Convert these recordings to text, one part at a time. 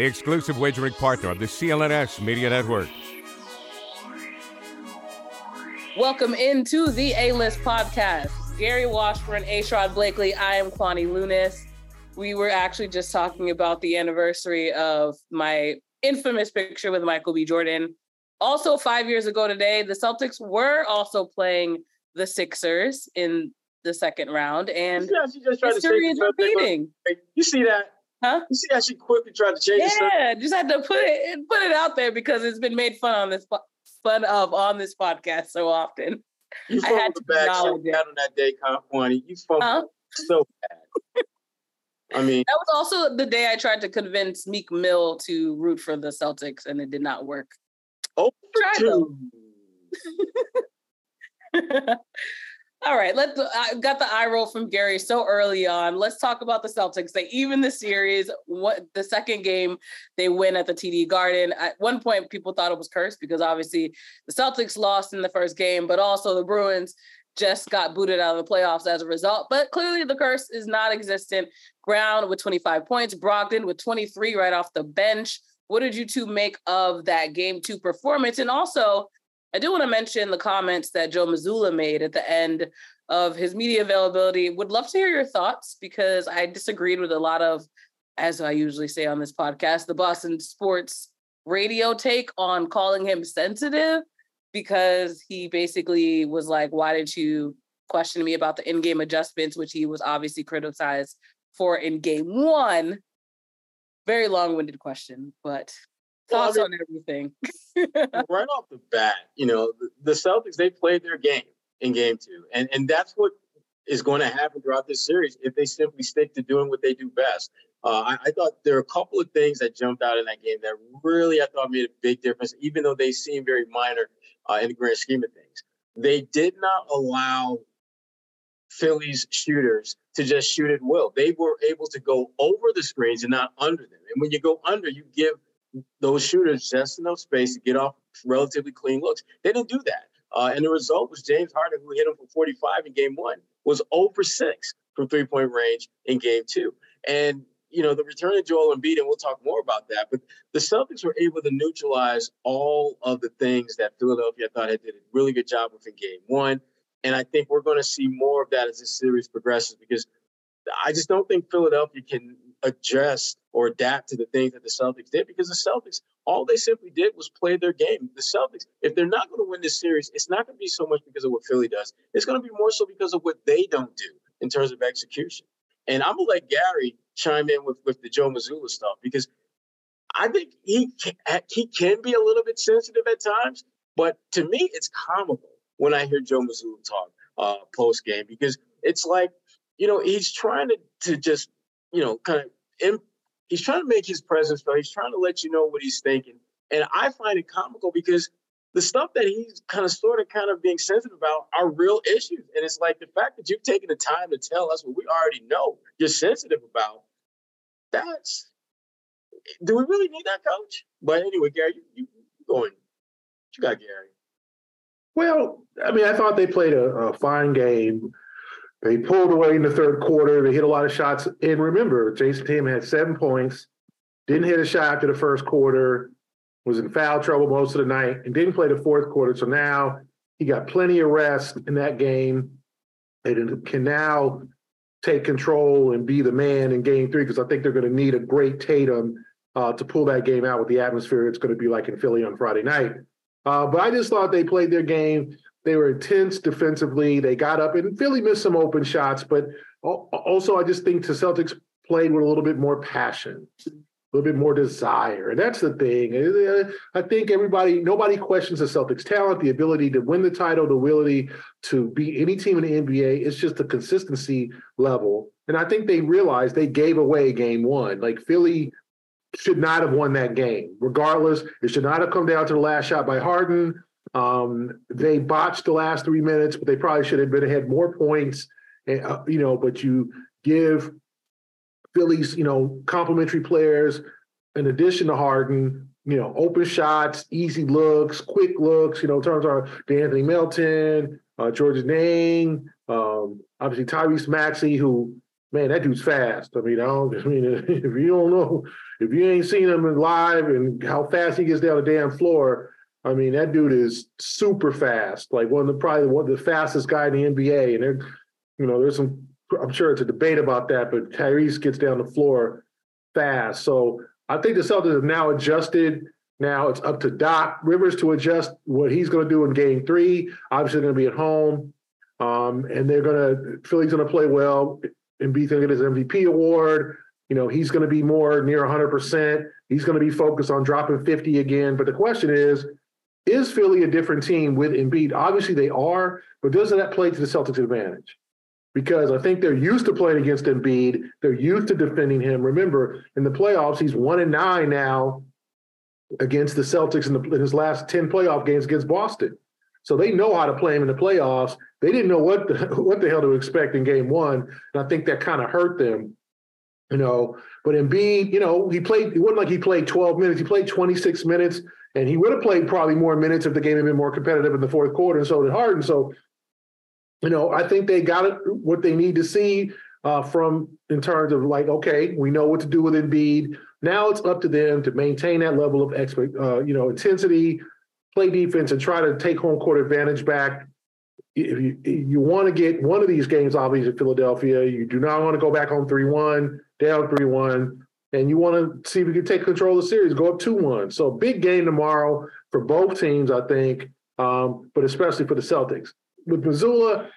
the exclusive wagering partner of the CLNS Media Network. Welcome into the A-List Podcast. Gary Washburn, A. Sherrod Blakely. I am Kwani Lunis. We were actually just talking about the anniversary of my infamous picture with Michael B. Jordan. Also, five years ago today, the Celtics were also playing the Sixers in the second round, and Yeah, she just tried history change is repeating. You see that? Huh? You see how she quickly tried to change? Yeah, just had to put it put it out there because it's been made fun on this fun of on this podcast so often. You I had fumbled to the bag so bad on that day, Connie. You fumbled Huh? so bad. I mean, That was also the day I tried to convince Meek Mill to root for the Celtics, and it did not work. oh, Try for though. two. All right, let's. I got the eye roll from Gary so early on. Let's talk about the Celtics. They even the series. What the second game they win at the TD Garden. At one point, people thought it was cursed because obviously the Celtics lost in the first game, but also the Bruins just got booted out of the playoffs as a result. But clearly, the curse is not existent. Brown with 25 points, Brogdon with 23 right off the bench. What did you two make of that game two performance? And also, I do want to mention the comments that Joe Mazzulla made at the end of his media availability. Would love to hear your thoughts because I disagreed with a lot of, as I usually say on this podcast, the Boston sports radio take on calling him sensitive because he basically was like, Why didn't you question me about the in game adjustments, which he was obviously criticized for in game one? Very long winded question, but Well, I thoughts mean- on everything. right off the bat, you know, the, Celtics they played their game in game two, and and that's what is going to happen throughout this series if they simply stick to doing what they do best. Uh, I, I thought there are a couple of things that jumped out in that game that really I thought made a big difference, even though they seem very minor uh, in the grand scheme of things. They did not allow Philly's shooters to just shoot at will. They were able to go over the screens and not under them. And when you go under, you give those shooters just enough space to get off relatively clean looks. They didn't do that. Uh, and the result was James Harden, who hit him for 45 in game one, was 0 for 6 from three point range in game two. And, you know, the return of Joel Embiid, and we'll talk more about that, but the Celtics were able to neutralize all of the things that Philadelphia thought had did a really good job with in game one. And I think we're going to see more of that as this series progresses because I just don't think Philadelphia can adjust or adapt to the things that the Celtics did because the Celtics, all they simply did was play their game. The Celtics, if they're not going to win this series, it's not going to be so much because of what Philly does. It's going to be more so because of what they don't do in terms of execution. And I'm going to let Gary chime in with, with the Joe Mazzulla stuff because I think he can, he can be a little bit sensitive at times, but to me, it's comical when I hear Joe Mazzulla talk uh, post game because it's like, you know, he's trying to, to just, you know, kind of, imp- he's trying to make his presence felt. He's trying to let you know what he's thinking. And I find it comical because the stuff that he's kind of sort of kind of being sensitive about are real issues. And it's like the fact that you've taken the time to tell us what we already know you're sensitive about, that's, do we really need that coach? But anyway, Gary, you, you going, you got, Gary? Well, I mean, I thought they played a, a fine game. They pulled away in the third quarter. They hit a lot of shots. And remember, Jayson Tatum had seven points, didn't hit a shot after the first quarter, was in foul trouble most of the night, and didn't play the fourth quarter. So now he got plenty of rest in that game and can now take control and be the man in game three because I think they're going to need a great Tatum uh, to pull that game out with the atmosphere it's going to be like in Philly on Friday night. Uh, but I just thought they played their game. They were intense defensively. They got up, and Philly missed some open shots. But also, I just think the Celtics played with a little bit more passion, a little bit more desire. And that's the thing. Uh, I think everybody, nobody questions the Celtics' talent, the ability to win the title, the ability to beat any team in the NBA. It's just the consistency level. And I think they realized they gave away game one. Like Philly should not have won that game. Regardless, it should not have come down to the last shot by Harden. Um, they botched the last three minutes, but they probably should have been ahead more points. And, uh, you know, but you give Phillies, you know, complimentary players in addition to Harden, you know, open shots, easy looks, quick looks. You know, terms are Anthony Melton, uh, Georges Niang, um, obviously Tyrese Maxey, who man, that dude's fast. I mean, I don't. I mean, if you don't know, if you ain't seen him live and how fast he gets down the damn floor, I mean, that dude is super fast. Like one of the probably one of the fastest guy in the NBA. And there, you know, there's some. I'm sure it's a debate about that, but Tyrese gets down the floor fast. So I think the Celtics have now adjusted. Now it's up to Doc Rivers to adjust what he's going to do in Game Three. Obviously, going to be at home, um, and they're going to Philly's going to play well. Embiid's going to get his MVP award. You know, he's going to be more near 100%. He's going to be focused on dropping 50 again. But the question is, is Philly a different team with Embiid? Obviously they are, but doesn't that play to the Celtics' advantage? Because I think they're used to playing against Embiid. They're used to defending him. Remember, in the playoffs, he's one and nine now against the Celtics in, the, in his last 10 playoff games against Boston. So they know how to play him in the playoffs. They didn't know what the, what the hell to expect in game one. And I think that kind of hurt them, you know. But Embiid, you know, he played, it wasn't like he played 12 minutes. He played 26 minutes, and he would have played probably more minutes if the game had been more competitive in the fourth quarter, and so did Harden. So, you know, I think they got what they need to see uh, from in terms of like, okay, we know what to do with Embiid. Now it's up to them to maintain that level of expect, uh, you know, intensity, play defense, and try to take home court advantage back if you you want to get one of these games, obviously, Philadelphia, you do not want to go back home 3 1, down 3 1, and you want to see if you can take control of the series, go up 2 1. So, big game tomorrow for both teams, I think, um, but especially for the Celtics. With Mazzulla,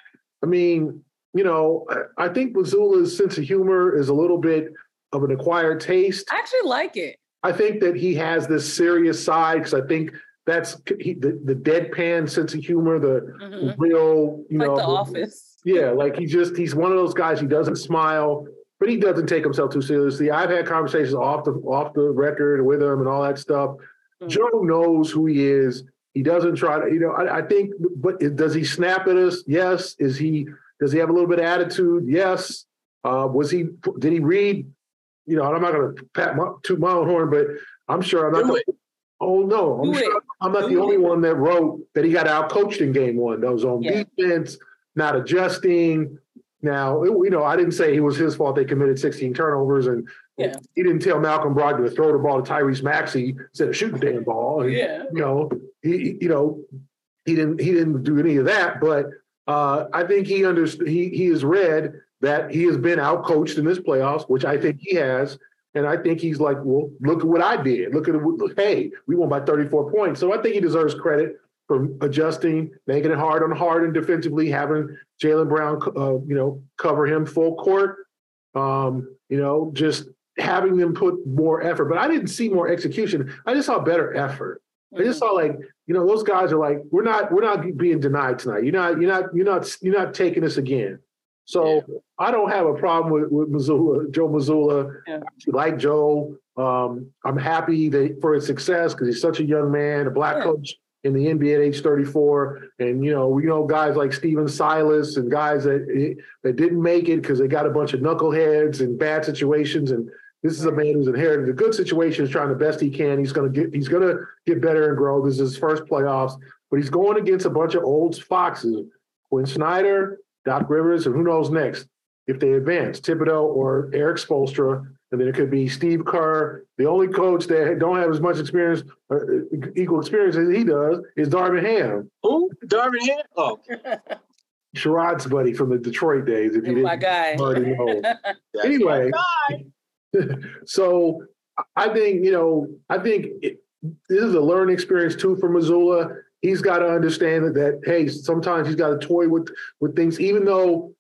I mean, you know, I think Mazzulla's sense of humor is a little bit of an acquired taste. I actually like it. I think that he has this serious side because I think that's he, the the deadpan sense of humor, the mm-hmm. real, you like know, the office. Yeah, like he just he's one of those guys. He doesn't smile, but he doesn't take himself too seriously. I've had conversations off the off the record with him and all that stuff. Mm-hmm. Joe knows who he is. He doesn't try to, you know. I, I think, but does he snap at us? Yes. Is he? Does he have a little bit of attitude? Yes. Uh, was he? Did he read? You know, I'm not going to pat my, toot my own horn, but I'm sure I'm not. The, Oh no, I'm, sure I'm not the only one that wrote that he got out coached in game one. That was on yeah. defense, not adjusting. Now, you know, I didn't say it was his fault they committed 16 turnovers, and yeah. he didn't tell Malcolm Brogdon to throw the ball to Tyrese Maxey instead of shooting the damn ball. And, yeah, you know, he, you know, he didn't he didn't do any of that. But uh, I think he understood. He he has read that he has been out coached in this playoffs, which I think he has. And I think he's like, well, look at what I did. Look at it. Hey, we won by 34 points. So I think he deserves credit for adjusting, making it hard on Harden defensively, having Jaylen Brown, uh, you know, cover him full court. Um, you know, just having them put more effort. But I didn't see more execution. I just saw better effort. I just saw like, you know, those guys are like, we're not, we're not being denied tonight. You're not, you're not, you're not, you're not taking this again. So yeah. I don't have a problem with, with Mazzulla, Joe Mazzulla. Yeah. like Joe. Um, I'm happy that, for his success because he's such a young man, a black yeah. coach in the NBA at age 34. And, you know, we know guys like Stephen Silas and guys that, that didn't make it because they got a bunch of knuckleheads and bad situations. And this is a man who's inherited a good situation, is trying the best he can. He's going to get, he's going to get better and grow. This is his first playoffs, but he's going against a bunch of old foxes. Quin Snyder, Doc Rivers, and who knows next if they advance, Thibodeau or Erik Spoelstra. And then it could be Steve Kerr. The only coach that don't have as much experience, uh, equal experience as he does, is Darvin Ham. Who? Darvin Ham? Oh. Sherrod's buddy from the Detroit days. If you my didn't guy. already know. anyway, so I think, you know, I think it, this is a learning experience too for Mazzulla. He's got to understand that, that, hey, sometimes he's got to toy with with things, even though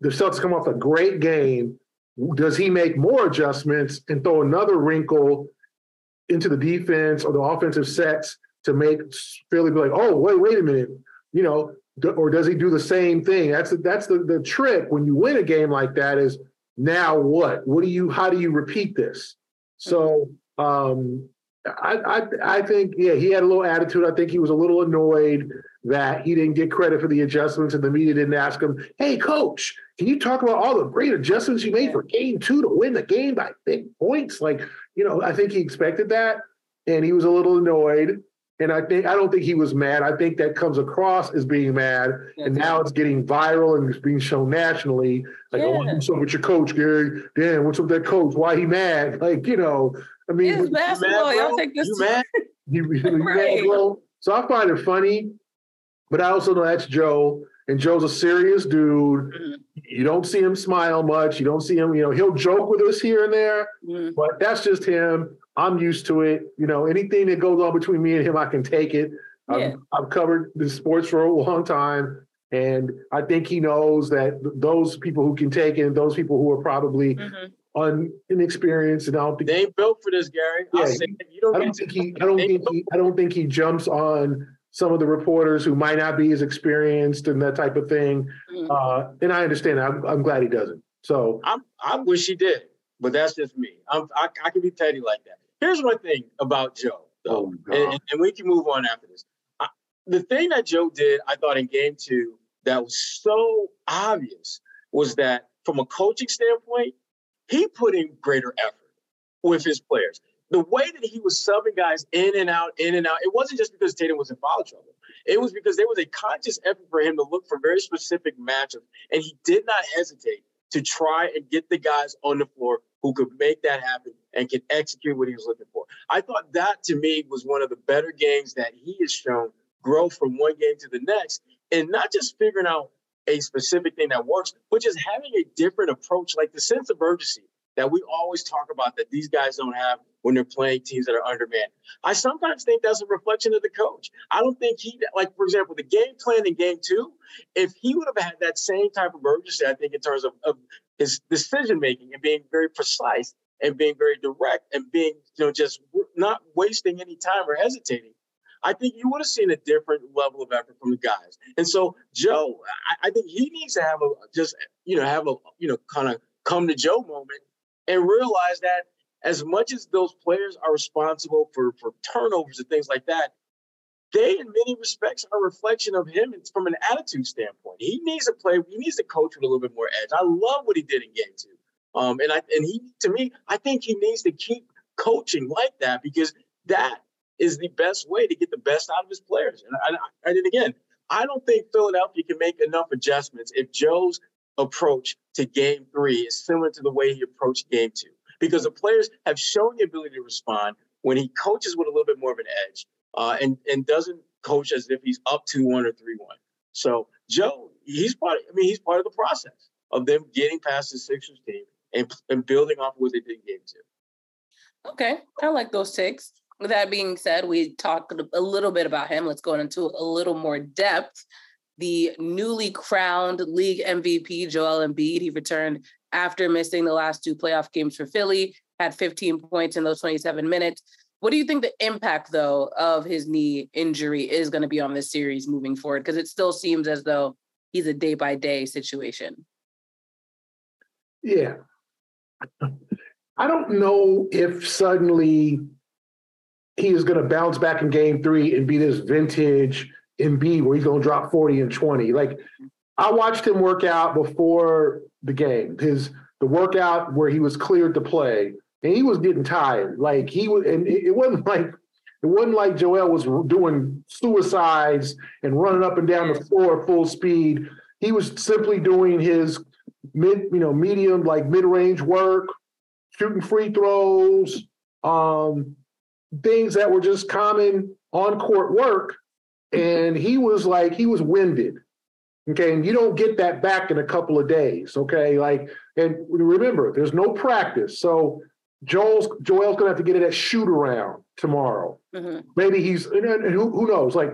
the Celtics come off a great game. Does he make more adjustments and throw another wrinkle into the defense or the offensive sets to make Philly be like, oh, wait, wait a minute, you know, or does he do the same thing? That's the, that's the the trick when you win a game like that is now what? What do you? How do you repeat this? So um, I, I I think yeah, he had a little attitude. I think he was a little annoyed that he didn't get credit for the adjustments, and the media didn't ask him, "Hey, coach, can you talk about all the great adjustments you made for game two to win the game by big points?" Like you know, I think he expected that, and he was a little annoyed. And I think I don't think he was mad. I think that comes across as being mad, and now it's getting viral and it's being shown nationally. Like, oh, Yeah. what's up with your coach, Gary? Damn, what's up with that coach? Why he mad? Like, you know, I mean, It's basketball. Y'all take this. You mad? you, you know, Right. bro. So I find it funny, but I also know that's Joe, and Joe's a serious dude. Mhm. You don't see him smile much. You don't see him, you know, he'll joke with us here and there, Mhm. but that's just him. I'm used to it. You know, anything that goes on between me and him, I can take it. Yeah. I've, I've covered the sports for a long time. And I think he knows that those people who can take it, and those people who are probably Mhm. un, inexperienced, and I don't think They ain't built for this, Gary. I'll Yeah, say you don't I don't think he. I don't think he. I don't think he jumps on some of the reporters who might not be as experienced and that type of thing. Mhm. Uh, and I understand. I'm, I'm glad he doesn't. So I'm, I wish he did, but that's just me. I'm, I, I can be petty like that. Here's one thing about Joe, though, Oh, and, and- and we can move on after this. I, the thing that Joe did, I thought in game two, that was so obvious was that from a coaching standpoint, he put in greater effort with his players. The way that he was subbing guys in and out, in and out, it wasn't just because Tatum was in foul trouble. It was because there was a conscious effort for him to look for very specific matchups, and he did not hesitate to try and get the guys on the floor who could make that happen and can execute what he was looking for. I thought that to me was one of the better games that he has shown grow from one game to the next, and not just figuring out a specific thing that works, but just having a different approach, like the sense of urgency that we always talk about that these guys don't have when they're playing teams that are undermanned. I sometimes think that's a reflection of the coach. I don't think he, like, for example, the game plan in game two, if he would have had that same type of urgency, I think, in terms of, of his decision making and being very precise and being very direct and being, you know, just not wasting any time or hesitating. I think you would have seen a different level of effort from the guys. And so Joe, I, I think he needs to have a just, you know, have a, you know, kind of come to Joe moment and realize that as much as those players are responsible for for turnovers and things like that, they in many respects are a reflection of him from an attitude standpoint. He needs to play, he needs to coach with a little bit more edge. I love what he did in game two. Um, and I and he to me, I think he needs to keep coaching like that because that is the best way to get the best out of his players. And, I, and again, I don't think Philadelphia can make enough adjustments if Joe's approach to game three is similar to the way he approached game two. Because the players have shown the ability to respond when he coaches with a little bit more of an edge uh, and, and doesn't coach as if he's up 2 1 or 3 1. So, Joe, he's part, I mean, he's part of the process of them getting past the Sixers team and, and building off of what they did in game two. Okay, I like those takes. With that being said, we talked a little bit about him. Let's go into a little more depth. The newly crowned league MVP, Joel Embiid, he returned after missing the last two playoff games for Philly, had 15 points in those 27 minutes. What do you think the impact, though, of his knee injury is going to be on this series moving forward? Because it still seems as though he's a day by day situation. yeah, I don't know if suddenly he is going to bounce back in game three and be this vintage Embiid where he's going to drop 40 and 20. Like I watched him work out before the game, his the workout where he was cleared to play, and he was getting tired. Like he was, and it, wasn't like it wasn't like Joel was doing suicides and running up and down the floor full speed. He was simply doing his mid, you know, medium like mid range work, shooting free throws, um, things that were just common on court work. And he was like, he was winded. Okay. And you don't get that back in a couple of days. Okay. Like, and remember, there's no practice. So Joel's Joel's gonna have to get it at shoot around tomorrow. Mm-hmm. Maybe he's who who knows? Like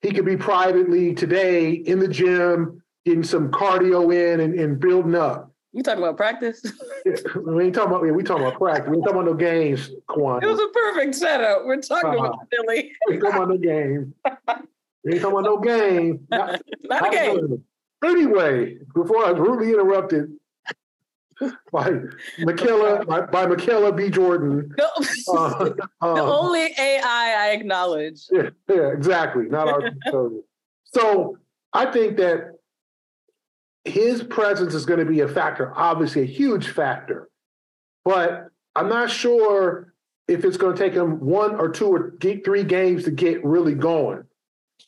he could be privately today in the gym, getting some cardio in and, and building up. You talking about practice? we ain't talking about we talking about practice. We ain't talking about no games, Quan. It was a perfect setup. We're talking uh, about Philly. we ain't talking about no game. We ain't talking about no game. Not, not a game. Anyway, before I was rudely interrupted, by Michaela by, by Michaela B. Jordan. No, uh, the um, only AI I acknowledge. Yeah, yeah exactly. Not our. so I think that his presence is going to be a factor, obviously a huge factor, but I'm not sure if it's going to take him one or two or three games to get really going.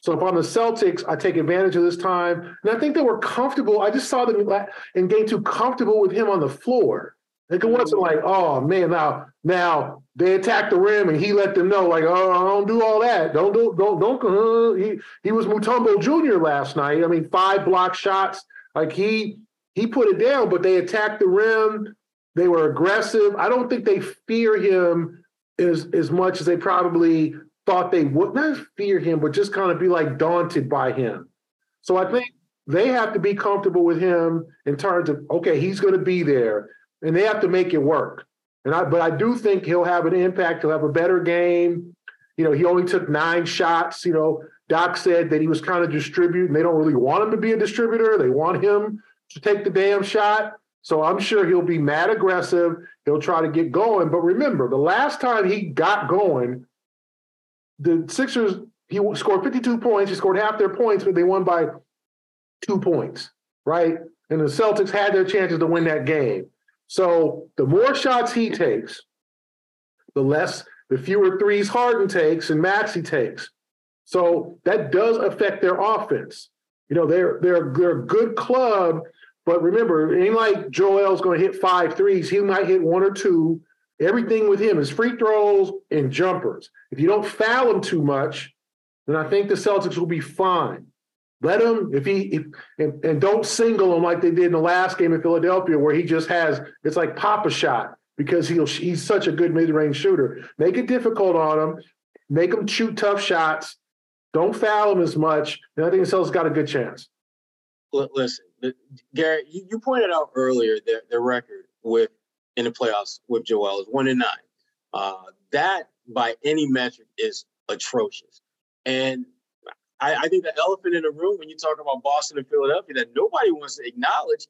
So if I'm the Celtics, I take advantage of this time. And I think they were comfortable. I just saw them in game two comfortable with him on the floor. Like it wasn't like, oh man, now now they attacked the rim and he let them know, like, oh, I don't do all that. Don't do don't don't uh, he he was Mutombo Jr. last night. I mean, five block shots. Like he he put it down, but they attacked the rim. They were aggressive. I don't think they fear him as as much as they probably thought they would not fear him, but just kind of be like daunted by him. So I think they have to be comfortable with him in terms of okay, he's going to be there, and they have to make it work. And I, but I do think he'll have an impact. He'll have a better game. You know, he only took nine shots. You know, Doc said that he was kind of distributing. They don't really want him to be a distributor. They want him to take the damn shot. So I'm sure he'll be mad aggressive. He'll try to get going. But remember, the last time he got going the Sixers, he scored 52 points. He scored half their points, but they won by two points, right? And the Celtics had their chances to win that game. So the more shots he takes, the less, the fewer threes Harden takes and Maxey takes. So that does affect their offense. You know, they're they're they're a good club, but remember, it ain't like Joel's going to hit five threes. He might hit one or two, Everything with him is free throws and jumpers. If you don't foul him too much, then I think the Celtics will be fine. Let him if he if, and, and don't single him like they did in the last game in Philadelphia, where he just has it's like pop a shot because he'll he's such a good mid range shooter. Make it difficult on him. Make him shoot tough shots. Don't foul him as much. And I think the Celtics got a good chance. Listen, Gary, you pointed out earlier the, the record with in the playoffs with Joel is one and nine. Uh, that by any metric is atrocious. And I, I, think the elephant in the room when you talk about Boston and Philadelphia that nobody wants to acknowledge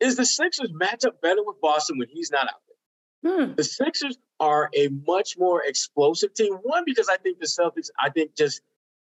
is the Sixers match up better with Boston when he's not out there. Hmm. The Sixers are a much more explosive team. One, because I think the Celtics, I think just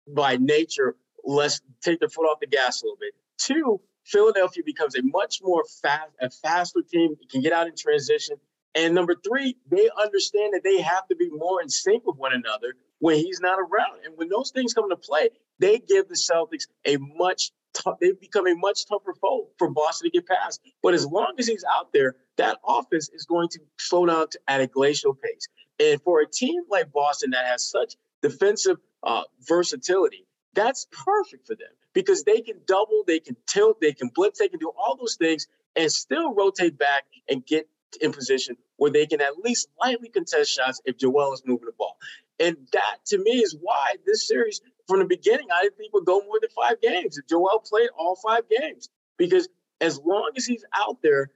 by nature, let's take their foot off the gas a little bit. Two, Philadelphia becomes a much more fast, a faster team. can get out in transition. And number three, they understand that they have to be more in sync with one another when he's not around. And when those things come into play, they give the Celtics a much tough, they become a much tougher foe for Boston to get past. But as long as he's out there, that offense is going to slow down at a glacial pace. And for a team like Boston that has such defensive uh, versatility, that's perfect for them because they can double, they can tilt, they can blitz, they can do all those things and still rotate back and get in position where they can at least lightly contest shots if Joel is moving the ball. And that to me is why this series from the beginning I didn't think would go more than five games. If Joel played all five games, because as long as he's out there,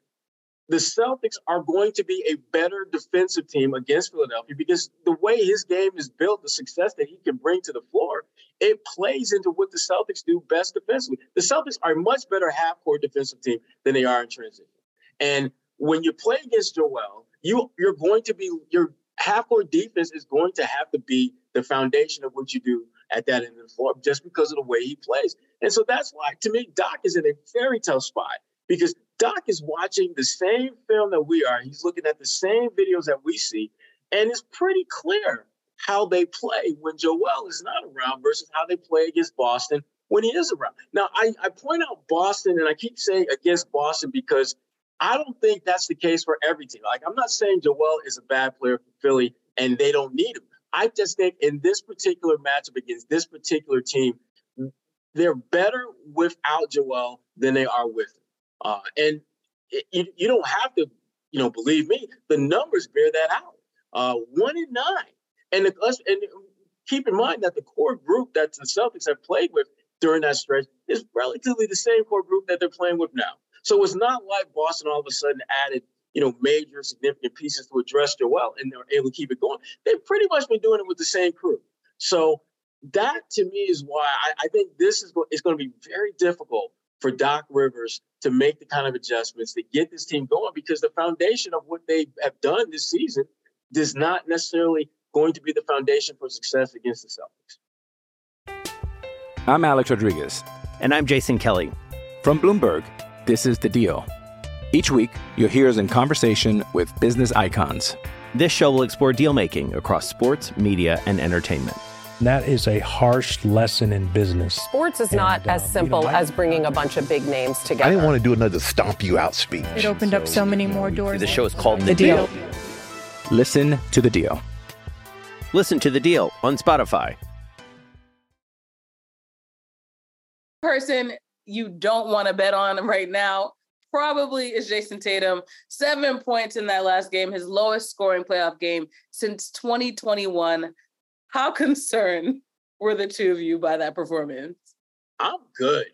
the Celtics are going to be a better defensive team against Philadelphia because the way his game is built, the success that he can bring to the floor, it plays into what the Celtics do best defensively. The Celtics are a much better half court defensive team than they are in transition. And when you play against Joel, you you're going to be your half court defense is going to have to be the foundation of what you do at that end of the floor just because of the way he plays. And so that's why to me Doc is in a very tough spot because Doc is watching the same film that we are. He's looking at the same videos that we see, and it's pretty clear how they play when Joel is not around versus how they play against Boston when he is around. Now, I, I point out Boston, and I keep saying against Boston because I don't think that's the case for every team. Like, I'm not saying Joel is a bad player for Philly and they don't need him. I just think in this particular matchup against this particular team, they're better without Joel than they are with him. Uh, and it, you, you don't have to you know believe me, the numbers bear that out. Uh, one in nine, and the, and keep in mind that the core group that the Celtics have played with during that stretch is relatively the same core group that they're playing with now. So it's not like Boston all of a sudden added, you know, major significant pieces to address their well, and they're able to keep it going. They've pretty much been doing it with the same crew. So that to me is why I, I think this is is going to be very difficult for Doc Rivers to make the kind of adjustments to get this team going because the foundation of what they have done this season does not necessarily going to be the foundation for success against the Celtics. I'm Alex Rodriguez. And I'm Jason Kelly. From Bloomberg, this is The Deal. Each week, you'll hear us in conversation with business icons. This show will explore deal making across sports, media, and entertainment. That is a harsh lesson in business. Sports is not And, as um, simple you know, as bringing a bunch of big names together. I didn't want to do another stomp you out speech. It opened up so many more doors. The show is called The Deal. Listen to The Deal. Listen to the deal on Spotify. person you don't want to bet on right now probably is Jayson Tatum. Seven points in that last game, his lowest scoring playoff game since 2021. How concerned were the two of you by that performance? I'm good.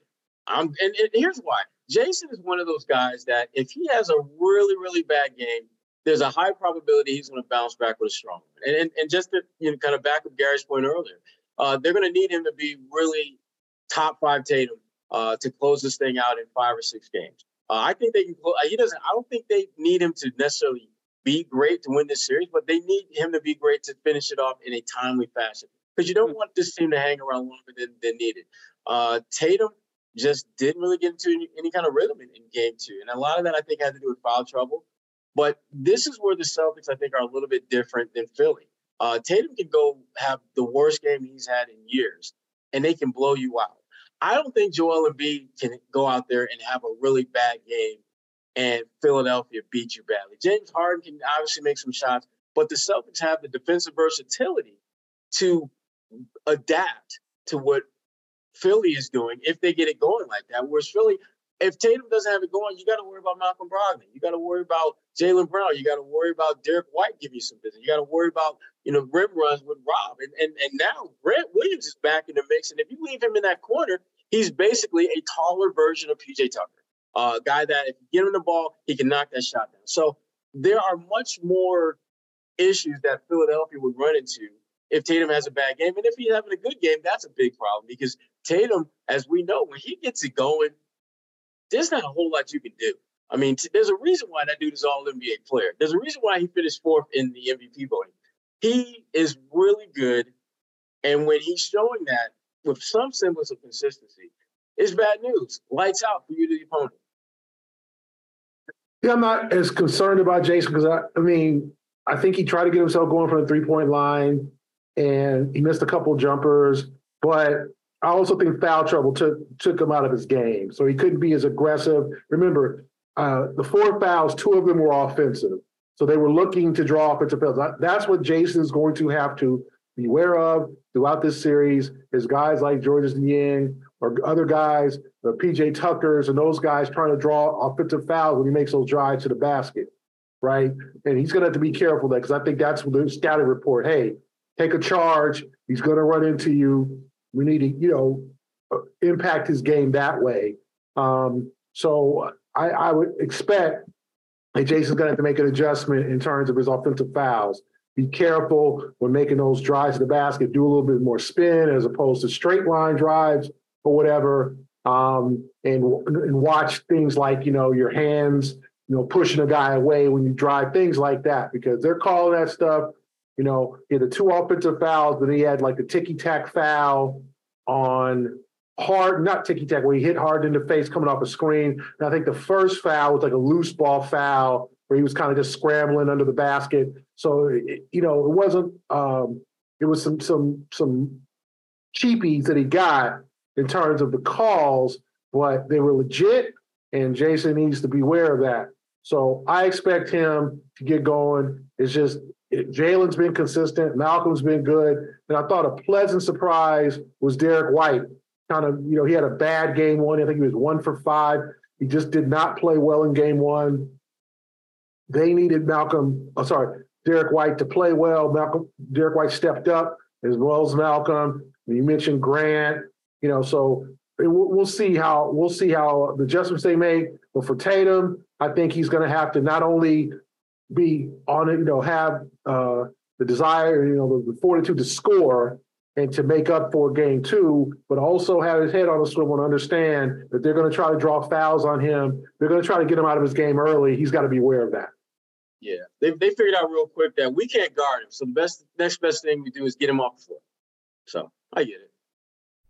I'm and, and here's why. Jayson is one of those guys that if he has a really, really bad game, there's a high probability he's going to bounce back with a strong one. And, and, and just to you know, kind of back up Gary's point earlier, uh, they're going to need him to be really top five Tatum uh, to close this thing out in five or six games. Uh, I think they can. clo- He doesn't. I don't think they need him to necessarily be great to win this series, but they need him to be great to finish it off in a timely fashion because you don't want this team to hang around longer than, than needed. Uh, Tatum just didn't really get into any, any kind of rhythm in, in game two. And a lot of that, I think, had to do with foul trouble. But this is where the Celtics, I think, are a little bit different than Philly. Uh, Tatum can go have the worst game he's had in years, and they can blow you out. I don't think Joel Embiid can go out there and have a really bad game and Philadelphia beat you badly. James Harden can obviously make some shots, but the Celtics have the defensive versatility to adapt to what Philly is doing if they get it going like that. Whereas Philly, if Tatum doesn't have it going, you got to worry about Malcolm Brogdon. You got to worry about Jaylen Brown. You got to worry about Derrick White giving you some business. You got to worry about you know rim runs with Rob. And and and now Grant Williams is back in the mix. And if you leave him in that corner, he's basically a taller version of PJ Tucker. Uh, a guy that if you get him the ball, he can knock that shot down. So there are much more issues that Philadelphia would run into if Tatum has a bad game. And if he's having a good game, that's a big problem because Tatum, as we know, when he gets it going, there's not a whole lot you can do. I mean, t- there's a reason why that dude is all NBA player. There's a reason why he finished fourth in the MVP voting. He is really good. And when he's showing that with some semblance of consistency, it's bad news. Lights out for you to the opponent. Yeah, I'm not as concerned about Jayson because I, I mean, I think he tried to get himself going from the three point line and he missed a couple jumpers, but I also think foul trouble took took him out of his game. So he couldn't be as aggressive. Remember, uh, the four fouls, two of them were offensive. So they were looking to draw offensive fouls. That's what Jayson is going to have to be aware of throughout this series is guys like Georges Niang or other guys, the PJ Tuckers and those guys trying to draw offensive fouls when he makes those drives to the basket, right? And he's going to have to be careful there because I think that's what the scouting report. Hey, take a charge. He's going to run into you. We need to, you know, uh, impact his game that way. Um, so I, I would expect that Jayson's going to have to make an adjustment in terms of his offensive fouls. Be careful when making those drives to the basket. Do a little bit more spin as opposed to straight line drives or whatever. Um, and and watch things like you know your hands, you know, pushing a guy away when you drive, things like that, because they're calling that stuff. You know, he had the two offensive fouls, but he had like the ticky tack foul on hard, not ticky tack, where he hit hard in the face coming off a screen. And I think the first foul was like a loose ball foul where he was kind of just scrambling under the basket. So it, you know, it wasn't. Um, it was some some some cheapies that he got in terms of the calls, but they were legit. And Jayson needs to beware of that. So I expect him to get going. It's just it- Jaylen's been consistent. Malcolm's been good. And I thought a pleasant surprise was Derrick White. Kind of, you know, he had a bad game one. I think he was one for five. He just did not play well in game one. they needed Malcolm, oh, sorry, Derrick White to play well. Malcolm, Derrick White stepped up as well as Malcolm. You mentioned Grant, you know, so we'll, we'll see how we'll see how the adjustments they make. But for Tatum, I think he's going to have to not only be on it, you know, have uh, the desire, you know, the, the fortitude to score and to make up for game two, but also have his head on a swivel and understand that they're going to try to draw fouls on him. They're going to try to get him out of his game early. He's got to be aware of that. Yeah, they, they figured out real quick that we can't guard him. So the best next best thing we do is get him off the floor. So I get it.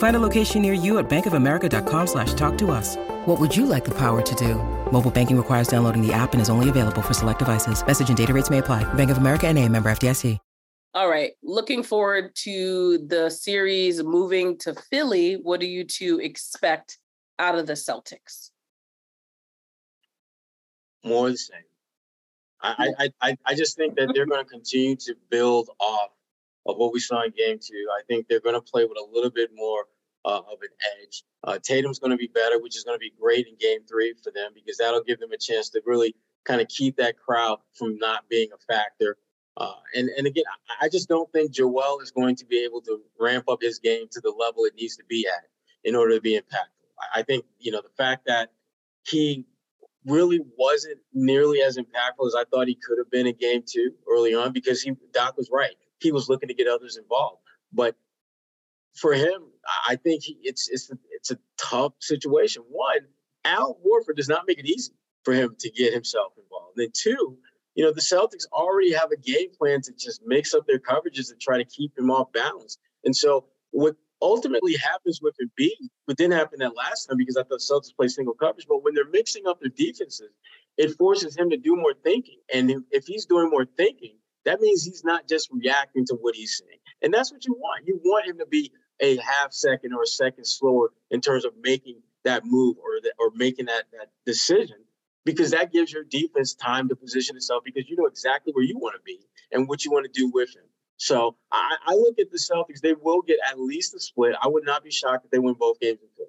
Find a location near you at bankofamerica.com slash talk to us. What would you like the power to do? Mobile banking requires downloading the app and is only available for select devices. Message and data rates may apply. Bank of America and a member FDIC. All right. Looking forward to the series moving to Philly. What do you two expect out of the Celtics? More the same. I, I, I, I just think that they're going to continue to build off of what we saw in game two. I think they're going to play with a little bit more uh, of an edge. Uh, Tatum's going to be better, which is going to be great in game three for them because that'll give them a chance to really kind of keep that crowd from not being a factor. Uh, and, and again, I, just don't think Joel is going to be able to ramp up his game to the level it needs to be at in order to be impactful. I, I think, you know, the fact that he really wasn't nearly as impactful as I thought he could have been in game two early on because he Doc was right. He was looking to get others involved. But for him, I think he, it's it's it's a tough situation. One, Al Horford does not make it easy for him to get himself involved. And two, you know, the Celtics already have a game plan to just mix up their coverages and try to keep him off balance. And so what ultimately happens with Embiid, but didn't happen that last time because I thought Celtics play single coverage. But when they're mixing up their defenses, it forces him to do more thinking. And if he's doing more thinking, that means he's not just reacting to what he's saying. And that's what you want. You want him to be a half second or a second slower in terms of making that move or the, or making that, that decision because that gives your defense time to position itself because you know exactly where you want to be and what you want to do with him. So I, I, look at the Celtics; they will get at least a split. I would not be shocked if they win both games in Philly.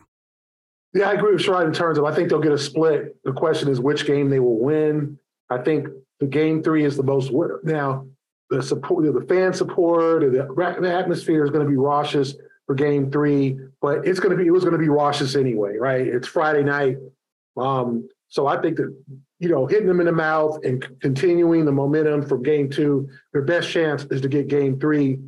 Yeah, I agree with Sherrod in terms of I think they'll get a split. The question is which game they will win. I think the game three is the most now. The support, the fan support, the, the atmosphere is going to be raucous for game three, but it's going to be it was going to be raucous anyway, right? It's Friday night, um, so I think that you know hitting them in the mouth and continuing the momentum from game two, their best chance is to get game three,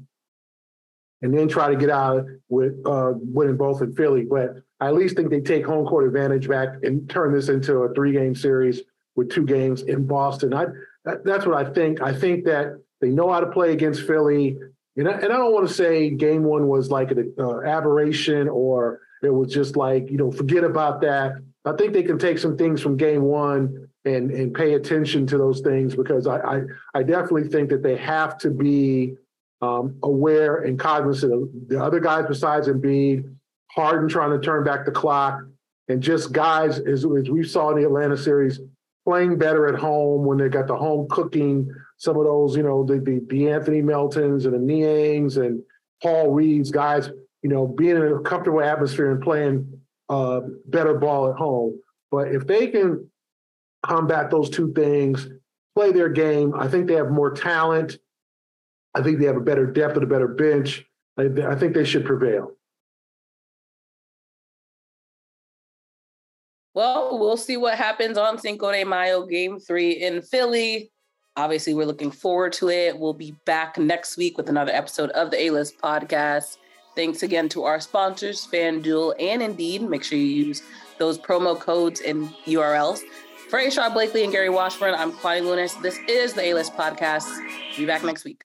and then try to get out with uh, winning both in Philly, but. I at least think they take home court advantage back and turn this into a three game series with two games in Boston. I that, that's what I think. I think that they know how to play against Philly. You know, and I don't want to say game one was like an uh, aberration or it was just like, you know, forget about that. I think they can take some things from game one and and pay attention to those things because I I, I definitely think that they have to be um, aware and cognizant of the other guys besides Embiid Harden trying to turn back the clock, and just guys, as, as we saw in the Atlanta series, playing better at home when they got the home cooking. Some of those, you know, the the, the Anthony Meltons and the Niangs and Paul Reeds, guys, you know, being in a comfortable atmosphere and playing uh, better ball at home. But if they can combat those two things, play their game, I think they have more talent. I think they have a better depth and a better bench. I, I think they should prevail. Well, we'll see what happens on Cinco de Mayo, game three in Philly. Obviously, we're looking forward to it. We'll be back next week with another episode of the A List podcast. Thanks again to our sponsors, FanDuel and Indeed. Make sure you use those promo codes and URLs. For A. Sherrod Blakely and Gary Washburn, I'm Kwani Lunis. This is the A List podcast. Be back next week.